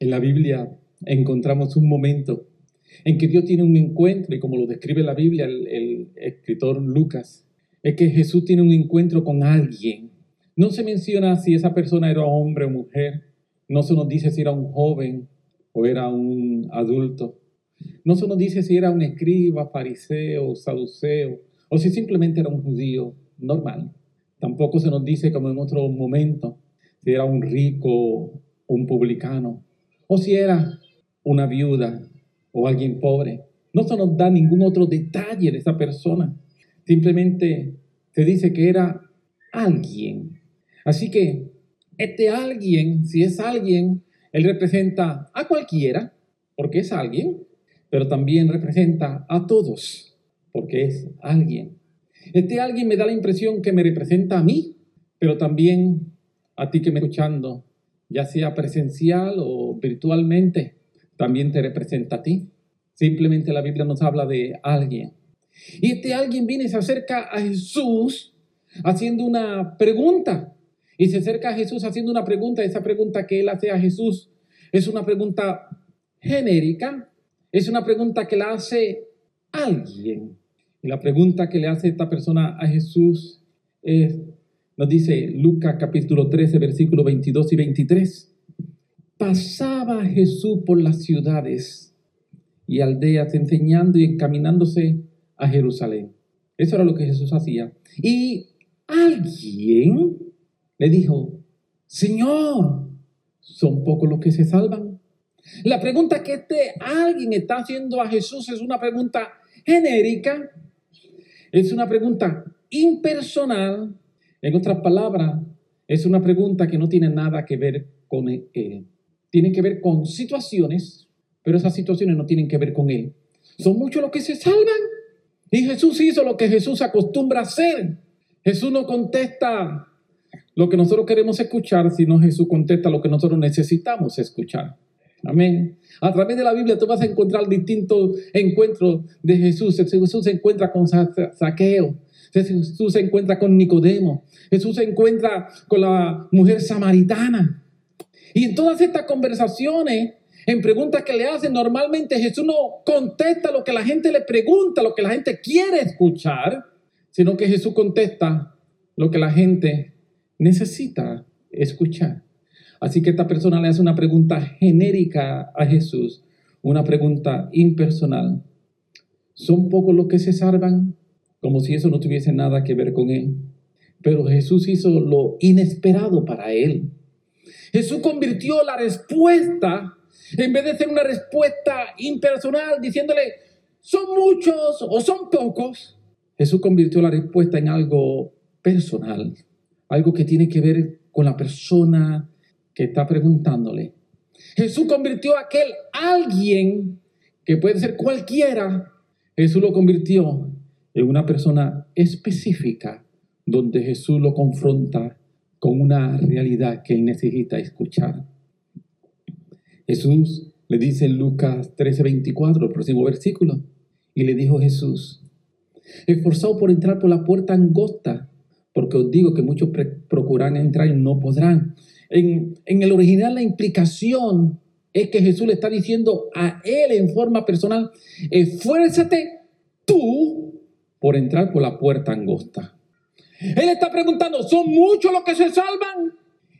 En la Biblia encontramos un momento en que Dios tiene un encuentro, y como lo describe la Biblia el, escritor Lucas, es que Jesús tiene un encuentro con alguien. No se menciona si esa persona era hombre o mujer, no se nos dice si era un joven o era un adulto, no se nos dice si era un escriba, fariseo, saduceo, o si simplemente era un judío normal. Tampoco se nos dice, como en otro momento, si era un rico, un publicano, o si era una viuda o alguien pobre. No se nos da ningún otro detalle de esa persona. Simplemente se dice que era alguien. Así que este alguien, si es alguien, él representa a cualquiera, porque es alguien, pero también representa a todos, porque es alguien. Este alguien me da la impresión que me representa a mí, pero también a ti que me escuchando, ya sea presencial o virtualmente, también te representa a ti. Simplemente la Biblia nos habla de alguien. Y este alguien viene y se acerca a Jesús haciendo una pregunta. Y se acerca a Jesús haciendo una pregunta. Esa pregunta que él hace a Jesús es una pregunta genérica. Es una pregunta que la hace alguien. Y la pregunta que le hace esta persona a Jesús es, nos dice Lucas capítulo 13, versículos 22 y 23. Pasaba Jesús por las ciudades y aldeas enseñando y encaminándose a Jerusalén. Eso era lo que Jesús hacía. Y alguien le dijo, Señor, ¿son pocos los que se salvan? La pregunta que este alguien está haciendo a Jesús es una pregunta genérica es una pregunta impersonal. En otras palabras, es una pregunta que no tiene nada que ver con Él. Tiene que ver con situaciones, pero esas situaciones no tienen que ver con Él. Son muchos los que se salvan. Y Jesús hizo lo que Jesús acostumbra hacer. Jesús no contesta lo que nosotros queremos escuchar, sino Jesús contesta lo que nosotros necesitamos escuchar. Amén. A través de la Biblia tú vas a encontrar distintos encuentros de Jesús. Jesús se encuentra con Saqueo. Jesús se encuentra con Nicodemo. Jesús se encuentra con la mujer samaritana. Y en todas estas conversaciones, en preguntas que le hacen, normalmente Jesús no contesta lo que la gente le pregunta, lo que la gente quiere escuchar, sino que Jesús contesta lo que la gente necesita escuchar. Así que esta persona le hace una pregunta genérica a Jesús, una pregunta impersonal. ¿Son pocos los que se salvan? Como si eso no tuviese nada que ver con él. Pero Jesús hizo lo inesperado para él. Jesús convirtió la respuesta, en vez de ser una respuesta impersonal, diciéndole, son muchos o son pocos, Jesús convirtió la respuesta en algo personal, algo que tiene que ver con la persona que está preguntándole. Jesús convirtió a aquel alguien, que puede ser cualquiera, Jesús lo convirtió en una persona específica, donde Jesús lo confronta con una realidad que él necesita escuchar. Jesús le dice en Lucas 13:24, el próximo versículo, y le dijo Jesús, esforzado por entrar por la puerta angosta, porque os digo que muchos procuran entrar y no podrán. En, el original la implicación es que Jesús le está diciendo a él en forma personal, esfuérzate tú por entrar por la puerta angosta. Él está preguntando, ¿son muchos los que se salvan?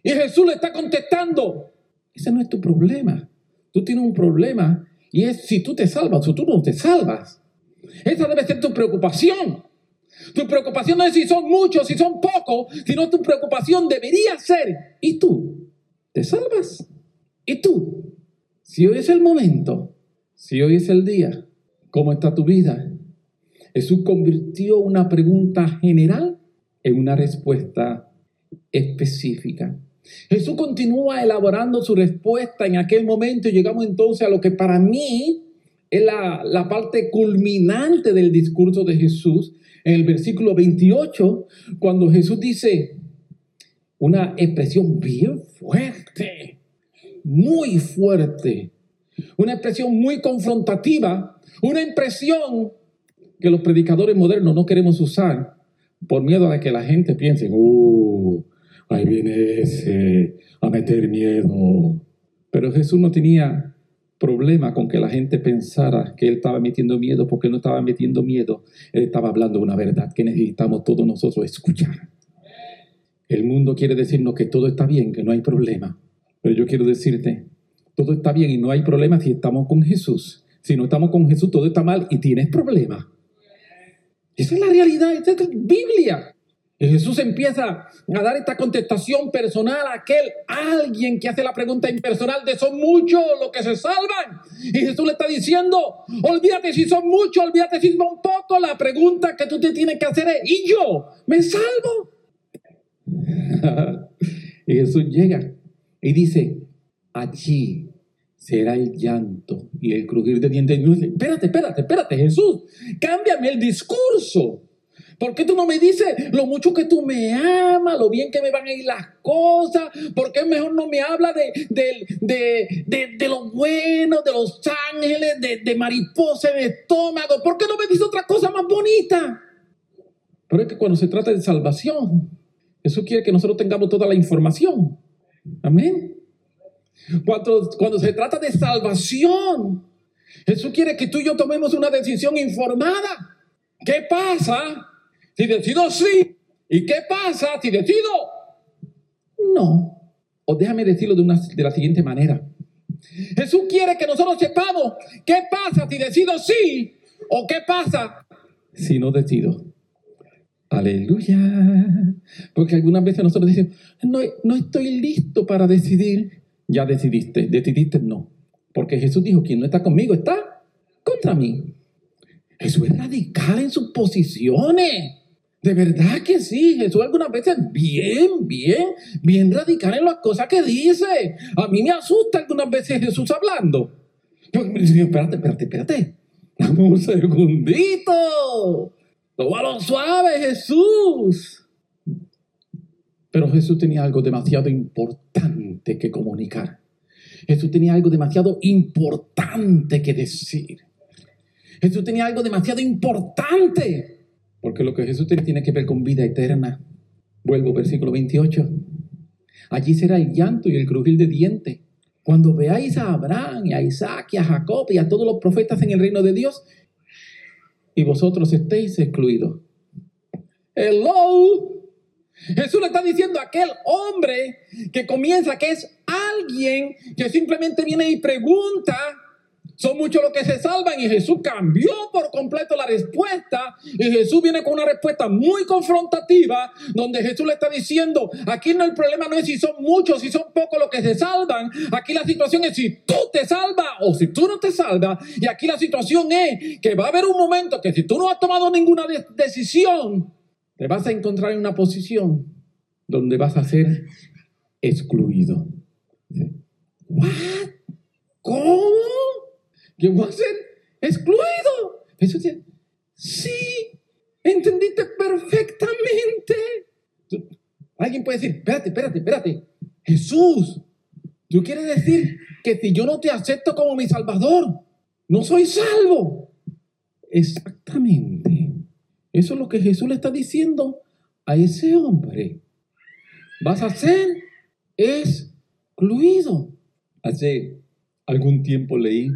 Y Jesús le está contestando, ese no es tu problema. Tú tienes un problema y es si tú te salvas o tú no te salvas. Esa debe ser tu preocupación. Tu preocupación no es si son muchos, si son pocos, sino tu preocupación debería ser, ¿y tú? ¿Te salvas? ¿Y tú? Si hoy es el momento, si hoy es el día, ¿cómo está tu vida? Jesús convirtió una pregunta general en una respuesta específica. Jesús continúa elaborando su respuesta en aquel momento y llegamos entonces a lo que para mí es la, parte culminante del discurso de Jesús en el versículo 28, cuando Jesús dice una expresión bien fuerte, muy fuerte, una expresión muy confrontativa, una impresión que los predicadores modernos no queremos usar por miedo a que la gente piense, uh, ahí viene ese a meter miedo. Pero Jesús no tenía problema con que la gente pensara que él estaba metiendo miedo, porque él no estaba metiendo miedo, él estaba hablando una verdad que necesitamos todos nosotros escuchar. El mundo quiere decirnos que todo está bien, que no hay problema. Pero yo quiero decirte, todo está bien y no hay problema si estamos con Jesús. Si no estamos con Jesús, todo está mal y tienes problemas. Esa es la realidad, esa es la Biblia. Y Jesús empieza a dar esta contestación personal a aquel alguien que hace la pregunta impersonal de son muchos los que se salvan. Y Jesús le está diciendo, olvídate si son muchos, olvídate si son pocos. La pregunta que tú te tienes que hacer es, ¿y yo me salvo? y Jesús llega y dice, allí será el llanto y el crujir de dientes. Espérate, espérate, espérate, Jesús, cámbiame el discurso. ¿Por qué tú no me dices lo mucho que tú me amas, lo bien que me van a ir las cosas? ¿Por qué mejor no me habla de, de, de, lo bueno, de los ángeles, de, mariposa en el estómago? ¿Por qué no me dice otra cosa más bonita? Pero es que cuando se trata de salvación, Jesús quiere que nosotros tengamos toda la información. Amén. Cuando, cuando se trata de salvación, Jesús quiere que tú y yo tomemos una decisión informada. ¿Qué pasa si decido sí, ¿y qué pasa si decido no? O déjame decirlo de, una, de la siguiente manera. Jesús quiere que nosotros sepamos qué pasa si decido sí o qué pasa si no decido. Aleluya. Porque algunas veces nosotros decimos, no, no estoy listo para decidir. Ya decidiste, decidiste no. Porque Jesús dijo, quien no está conmigo está contra mí. Jesús es radical en sus posiciones. De verdad que sí, Jesús algunas veces bien, bien, bien radical en las cosas que dice. A mí me asusta algunas veces Jesús hablando. Yo, espérate, espérate, espérate. Dame un segundito. Lo suave, Jesús. Pero Jesús tenía algo demasiado importante que comunicar. Jesús tenía algo demasiado importante que decir. Jesús tenía algo demasiado importante. Porque lo que Jesús tiene que ver con vida eterna. Vuelvo, versículo 28. Allí será el llanto y el crujir de dientes. Cuando veáis a Abraham y a Isaac y a Jacob y a todos los profetas en el reino de Dios, y vosotros estéis excluidos. Hello. Jesús le está diciendo a aquel hombre que comienza, que es alguien que simplemente viene y pregunta, son muchos los que se salvan y Jesús cambió por completo la respuesta. Y Jesús viene con una respuesta muy confrontativa donde Jesús le está diciendo, aquí no el problema no es si son muchos, si son pocos los que se salvan, aquí la situación es si tú te salvas o si tú no te salvas. Y aquí la situación es que va a haber un momento que si tú no has tomado ninguna decisión, te vas a encontrar en una posición donde vas a ser excluido. ¿What? ¿Cómo? que voy a ser excluido. Jesús dice, sí, entendiste perfectamente. Alguien puede decir, espérate, espérate, espérate. Jesús, tú quieres decir que si yo no te acepto como mi Salvador, no soy salvo. Exactamente. Eso es lo que Jesús le está diciendo a ese hombre. Vas a ser excluido. Hace algún tiempo leí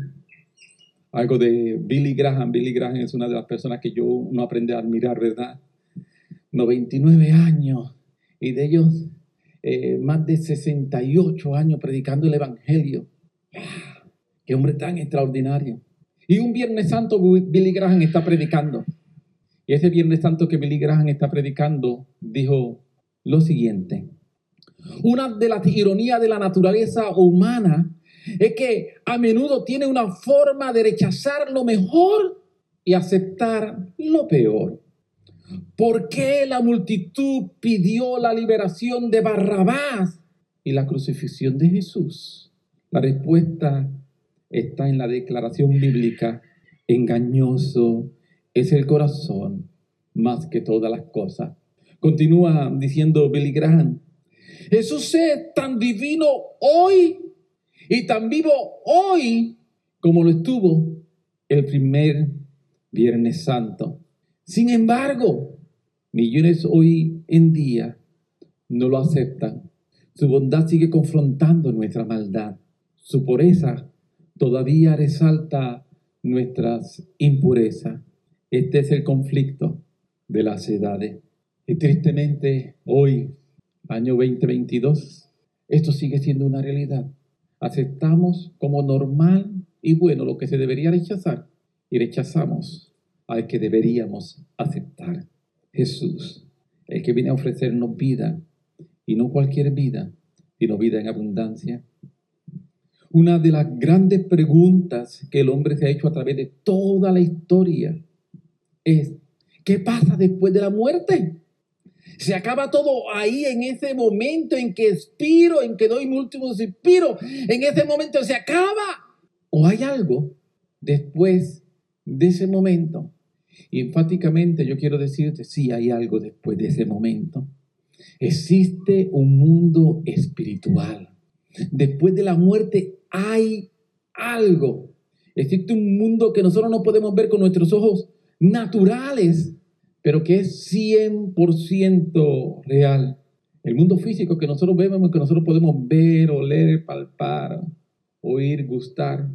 algo de Billy Graham. Billy Graham es una de las personas que yo no aprende a admirar, ¿verdad? 99 años y de ellos eh, más de 68 años predicando el Evangelio. ¡Qué hombre tan extraordinario! Y un Viernes Santo Billy Graham está predicando. Y ese Viernes Santo que Billy Graham está predicando dijo lo siguiente. Una de las ironías de la naturaleza humana es que a menudo tiene una forma de rechazar lo mejor y aceptar lo peor. ¿Por qué la multitud pidió la liberación de Barrabás y la crucifixión de Jesús? La respuesta está en la declaración bíblica. Engañoso es el corazón más que todas las cosas. Continúa diciendo Billy Graham. Jesús es tan divino hoy y tan vivo hoy como lo estuvo el primer Viernes Santo. Sin embargo, millones hoy en día no lo aceptan. Su bondad sigue confrontando nuestra maldad. su pureza todavía resalta nuestras impurezas. Este es el conflicto de las edades. Y tristemente hoy, año 2022, esto sigue siendo una realidad. Aceptamos como normal y bueno lo que se debería rechazar y rechazamos al que deberíamos aceptar. Jesús, el que viene a ofrecernos vida y no cualquier vida, sino vida en abundancia. Una de las grandes preguntas que el hombre se ha hecho a través de toda la historia es, ¿qué pasa después de la muerte? Se acaba todo ahí en ese momento en que expiro, en que doy mi último suspiro. En ese momento se acaba. ¿O hay algo después de ese momento? Y enfáticamente yo quiero decirte, sí hay algo después de ese momento. Existe un mundo espiritual. Después de la muerte hay algo. Existe un mundo que nosotros no podemos ver con nuestros ojos naturales, pero que es 100% real. El mundo físico que nosotros vemos, que nosotros podemos ver, oler, palpar, oír, gustar,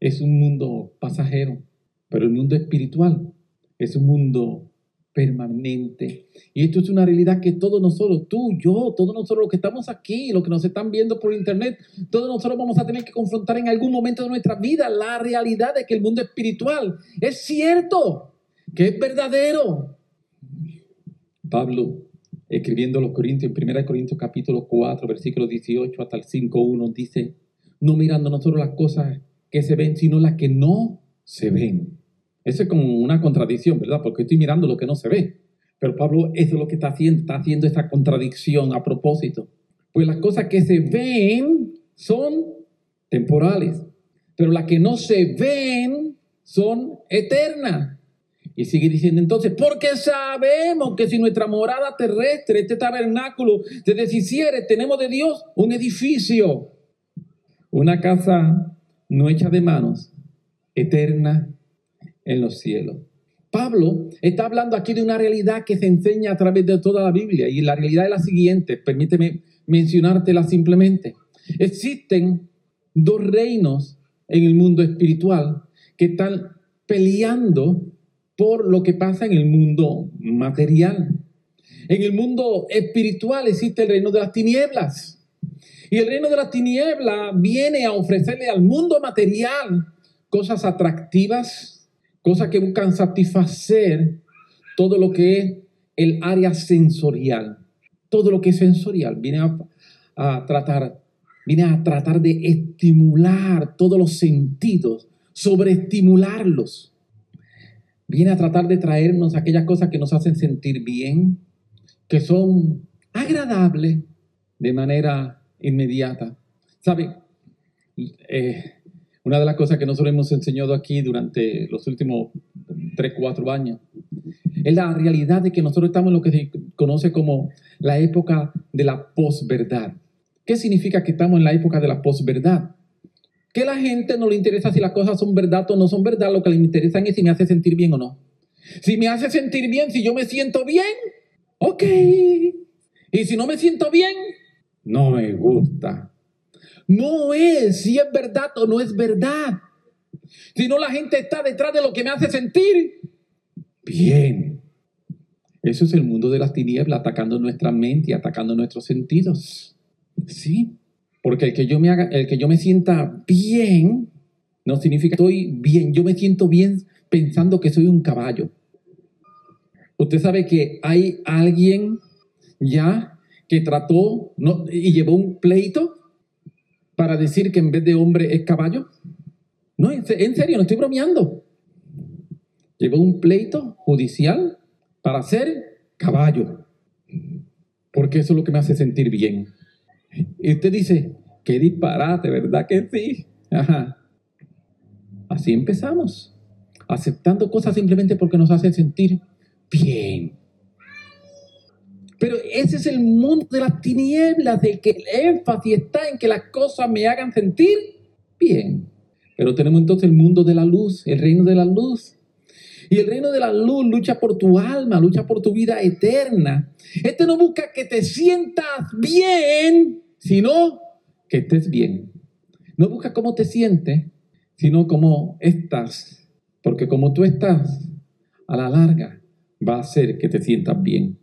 es un mundo pasajero, pero el mundo espiritual es un mundo permanente. Y esto es una realidad que todos nosotros, tú, yo, todos nosotros los que estamos aquí, los que nos están viendo por internet, todos nosotros vamos a tener que confrontar en algún momento de nuestra vida la realidad de que el mundo espiritual es cierto, que es verdadero, Pablo, escribiendo a los Corintios, en 1 Corintios capítulo 4, versículo 18 hasta el 5.1, dice, no mirando no solo las cosas que se ven, sino las que no se ven. Eso es como una contradicción, ¿verdad? Porque estoy mirando lo que no se ve. Pero Pablo eso es lo que está haciendo, está haciendo esa contradicción a propósito. Pues las cosas que se ven son temporales, pero las que no se ven son eternas. Y sigue diciendo entonces, porque sabemos que si nuestra morada terrestre, este tabernáculo, se deshiciere, tenemos de Dios un edificio, una casa no hecha de manos, eterna en los cielos. Pablo está hablando aquí de una realidad que se enseña a través de toda la Biblia y la realidad es la siguiente, permíteme mencionártela simplemente. Existen dos reinos en el mundo espiritual que están peleando por lo que pasa en el mundo material. En el mundo espiritual existe el reino de las tinieblas. Y el reino de las tinieblas viene a ofrecerle al mundo material cosas atractivas, cosas que buscan satisfacer todo lo que es el área sensorial. Todo lo que es sensorial viene a, tratar, viene a tratar de estimular todos los sentidos, sobreestimularlos viene a tratar de traernos aquellas cosas que nos hacen sentir bien, que son agradables de manera inmediata. ¿Sabe? Eh, una de las cosas que nosotros hemos enseñado aquí durante los últimos 3, 4 años es la realidad de que nosotros estamos en lo que se conoce como la época de la posverdad. ¿Qué significa que estamos en la época de la posverdad? Que la gente no le interesa si las cosas son verdad o no son verdad, lo que le interesa es si me hace sentir bien o no. Si me hace sentir bien, si yo me siento bien, ok. Y si no me siento bien, no me gusta. No es si es verdad o no es verdad. Si no, la gente está detrás de lo que me hace sentir bien. Eso es el mundo de las tinieblas atacando nuestra mente y atacando nuestros sentidos. Sí. Porque el que yo me haga, el que yo me sienta bien, no significa que estoy bien. Yo me siento bien pensando que soy un caballo. Usted sabe que hay alguien ya que trató y llevó un pleito para decir que en vez de hombre es caballo. No, en serio, no estoy bromeando. Llevó un pleito judicial para ser caballo. Porque eso es lo que me hace sentir bien. Y usted dice, qué disparate, ¿verdad que sí? Ajá. Así empezamos, aceptando cosas simplemente porque nos hacen sentir bien. Pero ese es el mundo de las tinieblas, de que el énfasis está en que las cosas me hagan sentir bien. Pero tenemos entonces el mundo de la luz, el reino de la luz. Y el reino de la luz lucha por tu alma, lucha por tu vida eterna. Este no busca que te sientas bien, sino que estés bien. No busca cómo te sientes, sino cómo estás. Porque como tú estás, a la larga va a hacer que te sientas bien.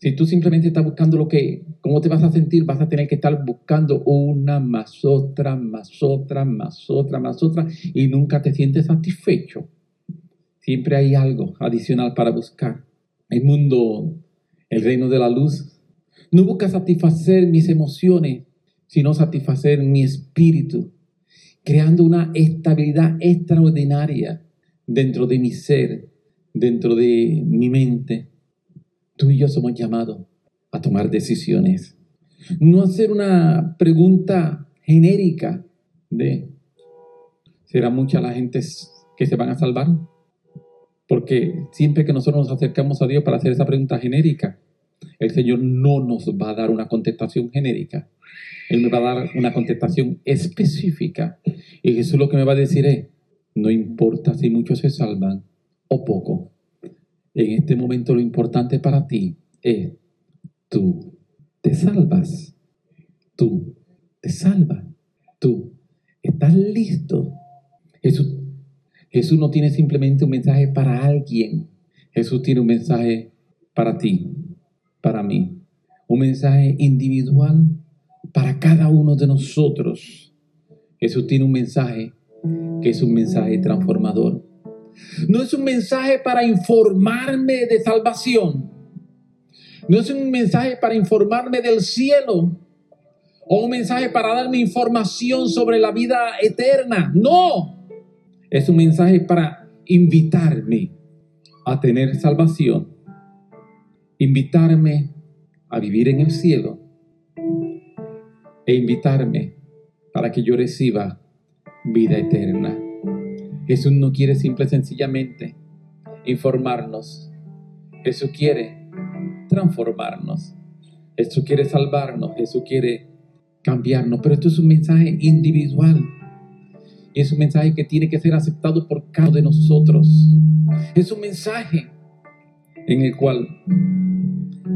Si tú simplemente estás buscando lo que, cómo te vas a sentir, vas a tener que estar buscando una más otra, más otra, más otra, más otra, y nunca te sientes satisfecho. Siempre hay algo adicional para buscar. El mundo, el reino de la luz, no busca satisfacer mis emociones, sino satisfacer mi espíritu, creando una estabilidad extraordinaria dentro de mi ser, dentro de mi mente. Tú y yo somos llamados a tomar decisiones. No hacer una pregunta genérica de, ¿será mucha la gente que se van a salvar? Porque siempre que nosotros nos acercamos a Dios para hacer esa pregunta genérica, el Señor no nos va a dar una contestación genérica. Él me va a dar una contestación específica. Y Jesús lo que me va a decir es, no importa si muchos se salvan o poco. En este momento lo importante para ti es, tú te salvas. Tú te salvas. Tú estás listo. Jesús, Jesús no tiene simplemente un mensaje para alguien. Jesús tiene un mensaje para ti para mí, un mensaje individual para cada uno de nosotros. Jesús tiene un mensaje que es un mensaje transformador. No es un mensaje para informarme de salvación. No es un mensaje para informarme del cielo. O un mensaje para darme información sobre la vida eterna. No. Es un mensaje para invitarme a tener salvación invitarme a vivir en el cielo e invitarme para que yo reciba vida eterna. Jesús no quiere simple sencillamente informarnos. Jesús quiere transformarnos. Jesús quiere salvarnos. Jesús quiere cambiarnos. Pero esto es un mensaje individual. Y es un mensaje que tiene que ser aceptado por cada uno de nosotros. Es un mensaje en el cual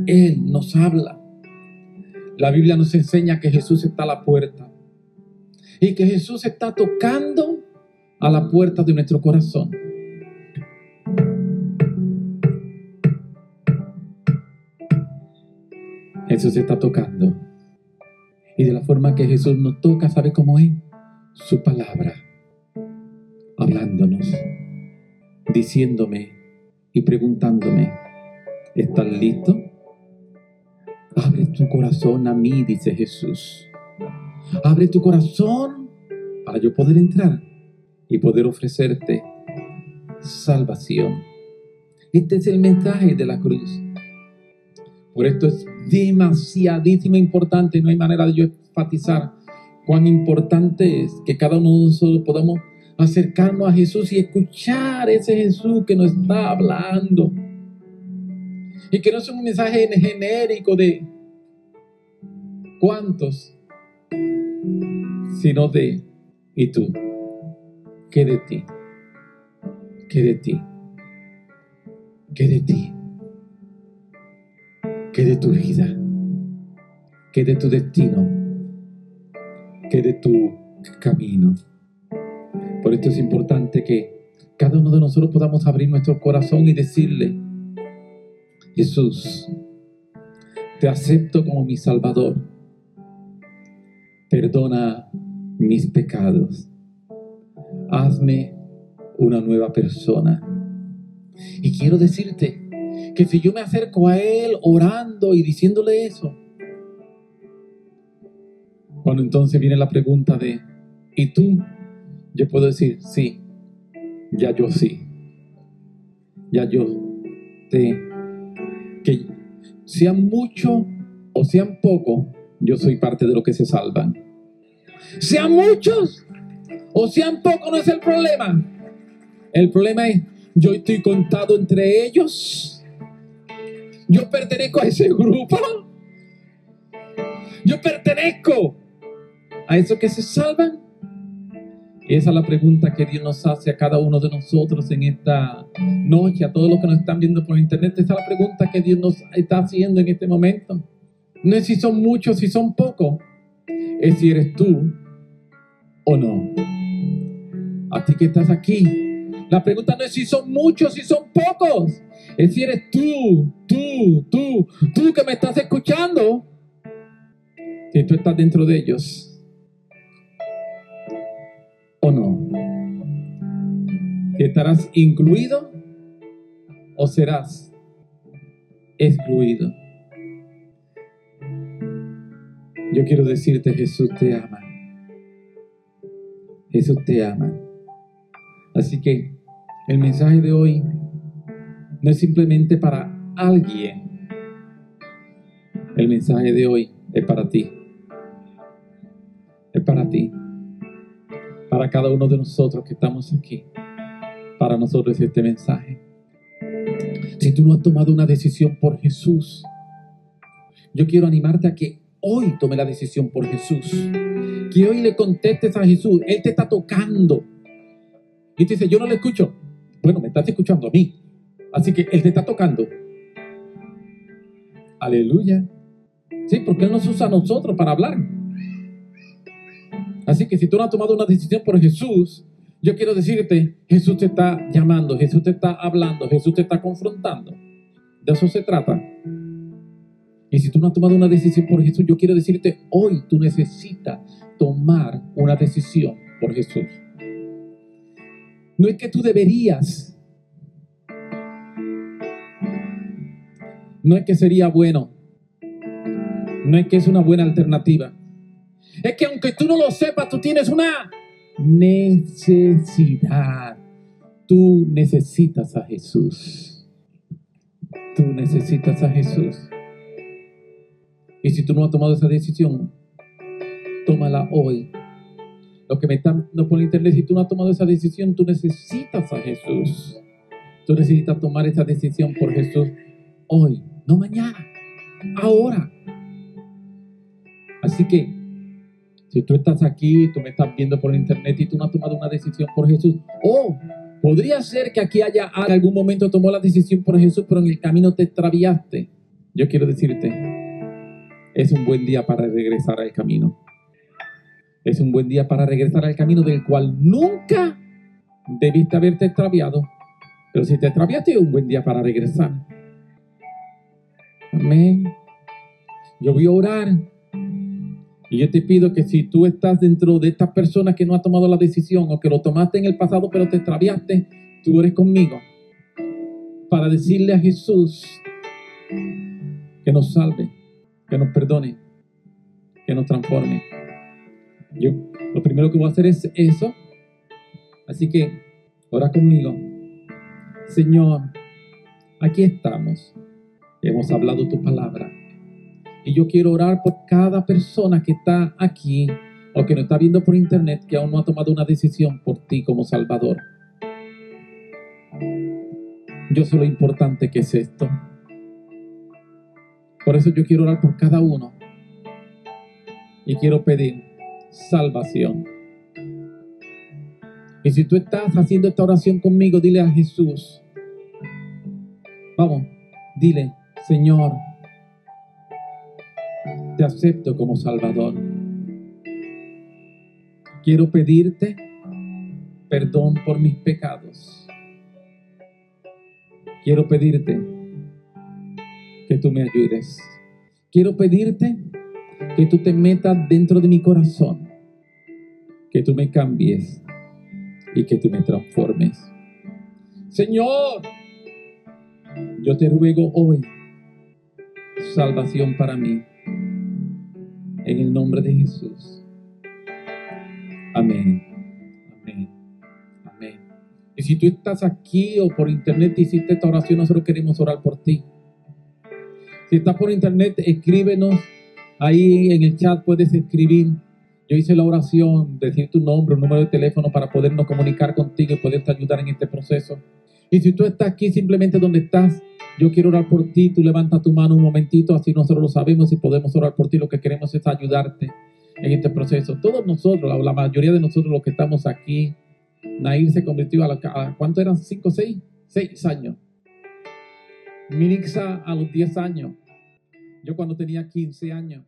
Él nos habla. La Biblia nos enseña que Jesús está a la puerta y que Jesús está tocando a la puerta de nuestro corazón. Jesús está tocando. Y de la forma que Jesús nos toca, ¿sabe cómo es? Su palabra, hablándonos, diciéndome y preguntándome, ¿Estás listo? Abre tu corazón a mí, dice Jesús. Abre tu corazón para yo poder entrar y poder ofrecerte salvación. Este es el mensaje de la cruz. Por esto es demasiadísimo importante, no hay manera de yo enfatizar cuán importante es que cada uno de nosotros podamos acercarnos a Jesús y escuchar ese Jesús que nos está hablando. Y que no es un mensaje genérico de cuántos, sino de ¿y tú? ¿Qué de ti? ¿Qué de ti? ¿Qué de ti? ¿Qué de tu vida? ¿Qué de tu destino? ¿Qué de tu camino? Por esto es importante que cada uno de nosotros podamos abrir nuestro corazón y decirle, Jesús, te acepto como mi Salvador. Perdona mis pecados. Hazme una nueva persona. Y quiero decirte que si yo me acerco a Él orando y diciéndole eso, cuando entonces viene la pregunta de, ¿y tú? Yo puedo decir, sí, ya yo sí, ya yo te sean mucho o sean poco, yo soy parte de lo que se salvan. Sean muchos o sean pocos, no es el problema. El problema es, yo estoy contado entre ellos. Yo pertenezco a ese grupo. Yo pertenezco a esos que se salvan. Esa es la pregunta que Dios nos hace a cada uno de nosotros en esta noche, a todos los que nos están viendo por internet. Esa es la pregunta que Dios nos está haciendo en este momento. No es si son muchos, si son pocos. Es si eres tú o no? A ti que estás aquí, la pregunta no es si son muchos, si son pocos. Es si eres tú, tú, tú, tú que me estás escuchando. Si tú estás dentro de ellos. Estarás incluido o serás excluido. Yo quiero decirte, Jesús te ama. Jesús te ama. Así que el mensaje de hoy no es simplemente para alguien. El mensaje de hoy es para ti. Es para ti. Para cada uno de nosotros que estamos aquí. Para nosotros este mensaje. Si tú no has tomado una decisión por Jesús, yo quiero animarte a que hoy tome la decisión por Jesús. Que hoy le contestes a Jesús. Él te está tocando. Y te dice, yo no le escucho. Bueno, me estás escuchando a mí. Así que Él te está tocando. Aleluya. Sí, porque Él nos usa a nosotros para hablar. Así que si tú no has tomado una decisión por Jesús, yo quiero decirte, Jesús te está llamando, Jesús te está hablando, Jesús te está confrontando. De eso se trata. Y si tú no has tomado una decisión por Jesús, yo quiero decirte, hoy tú necesitas tomar una decisión por Jesús. No es que tú deberías. No es que sería bueno. No es que es una buena alternativa. Es que aunque tú no lo sepas, tú tienes una necesidad. Tú necesitas a Jesús. Tú necesitas a Jesús. Y si tú no has tomado esa decisión, tómala hoy. Lo que me están viendo por internet, si tú no has tomado esa decisión, tú necesitas a Jesús. Tú necesitas tomar esa decisión por Jesús hoy, no mañana, ahora. Así que, si tú estás aquí, tú me estás viendo por internet y tú no has tomado una decisión por Jesús, o podría ser que aquí haya en algún momento tomó la decisión por Jesús, pero en el camino te extraviaste. Yo quiero decirte, es un buen día para regresar al camino. Es un buen día para regresar al camino del cual nunca debiste haberte extraviado. Pero si te extraviaste, es un buen día para regresar. Amén. Yo voy a orar. Y yo te pido que si tú estás dentro de estas personas que no has tomado la decisión o que lo tomaste en el pasado pero te extraviaste, tú eres conmigo. Para decirle a Jesús que nos salve, que nos perdone, que nos transforme. Yo lo primero que voy a hacer es eso. Así que ora conmigo. Señor, aquí estamos. Hemos hablado tu palabra. Y yo quiero orar por cada persona que está aquí o que nos está viendo por internet que aún no ha tomado una decisión por ti como Salvador. Yo sé lo importante que es esto. Por eso yo quiero orar por cada uno. Y quiero pedir salvación. Y si tú estás haciendo esta oración conmigo, dile a Jesús. Vamos, dile, Señor, te acepto como Salvador. Quiero pedirte perdón por mis pecados. Quiero pedirte que tú me ayudes. Quiero pedirte que tú te metas dentro de mi corazón, que tú me cambies y que tú me transformes. Señor, yo te ruego hoy salvación para mí. En el nombre de Jesús. Amén. Amén. Amén. Y si tú estás aquí o por internet hiciste esta oración, nosotros queremos orar por ti. Si estás por internet, escríbenos Ahí en el chat puedes escribir. Yo hice la oración, decir tu nombre, un número de teléfono para podernos comunicar contigo y poderte ayudar en este proceso. Y si tú estás aquí simplemente donde estás, yo quiero orar por ti, tú levanta tu mano un momentito, así nosotros lo sabemos y podemos orar por ti. Lo que queremos es ayudarte en este proceso. Todos nosotros, la, mayoría de nosotros los que estamos aquí, Nair se convirtió a, la, a ¿cuánto eran? ¿Cinco, seis? Seis años. Minixa a los diez años. Yo cuando tenía 15 años.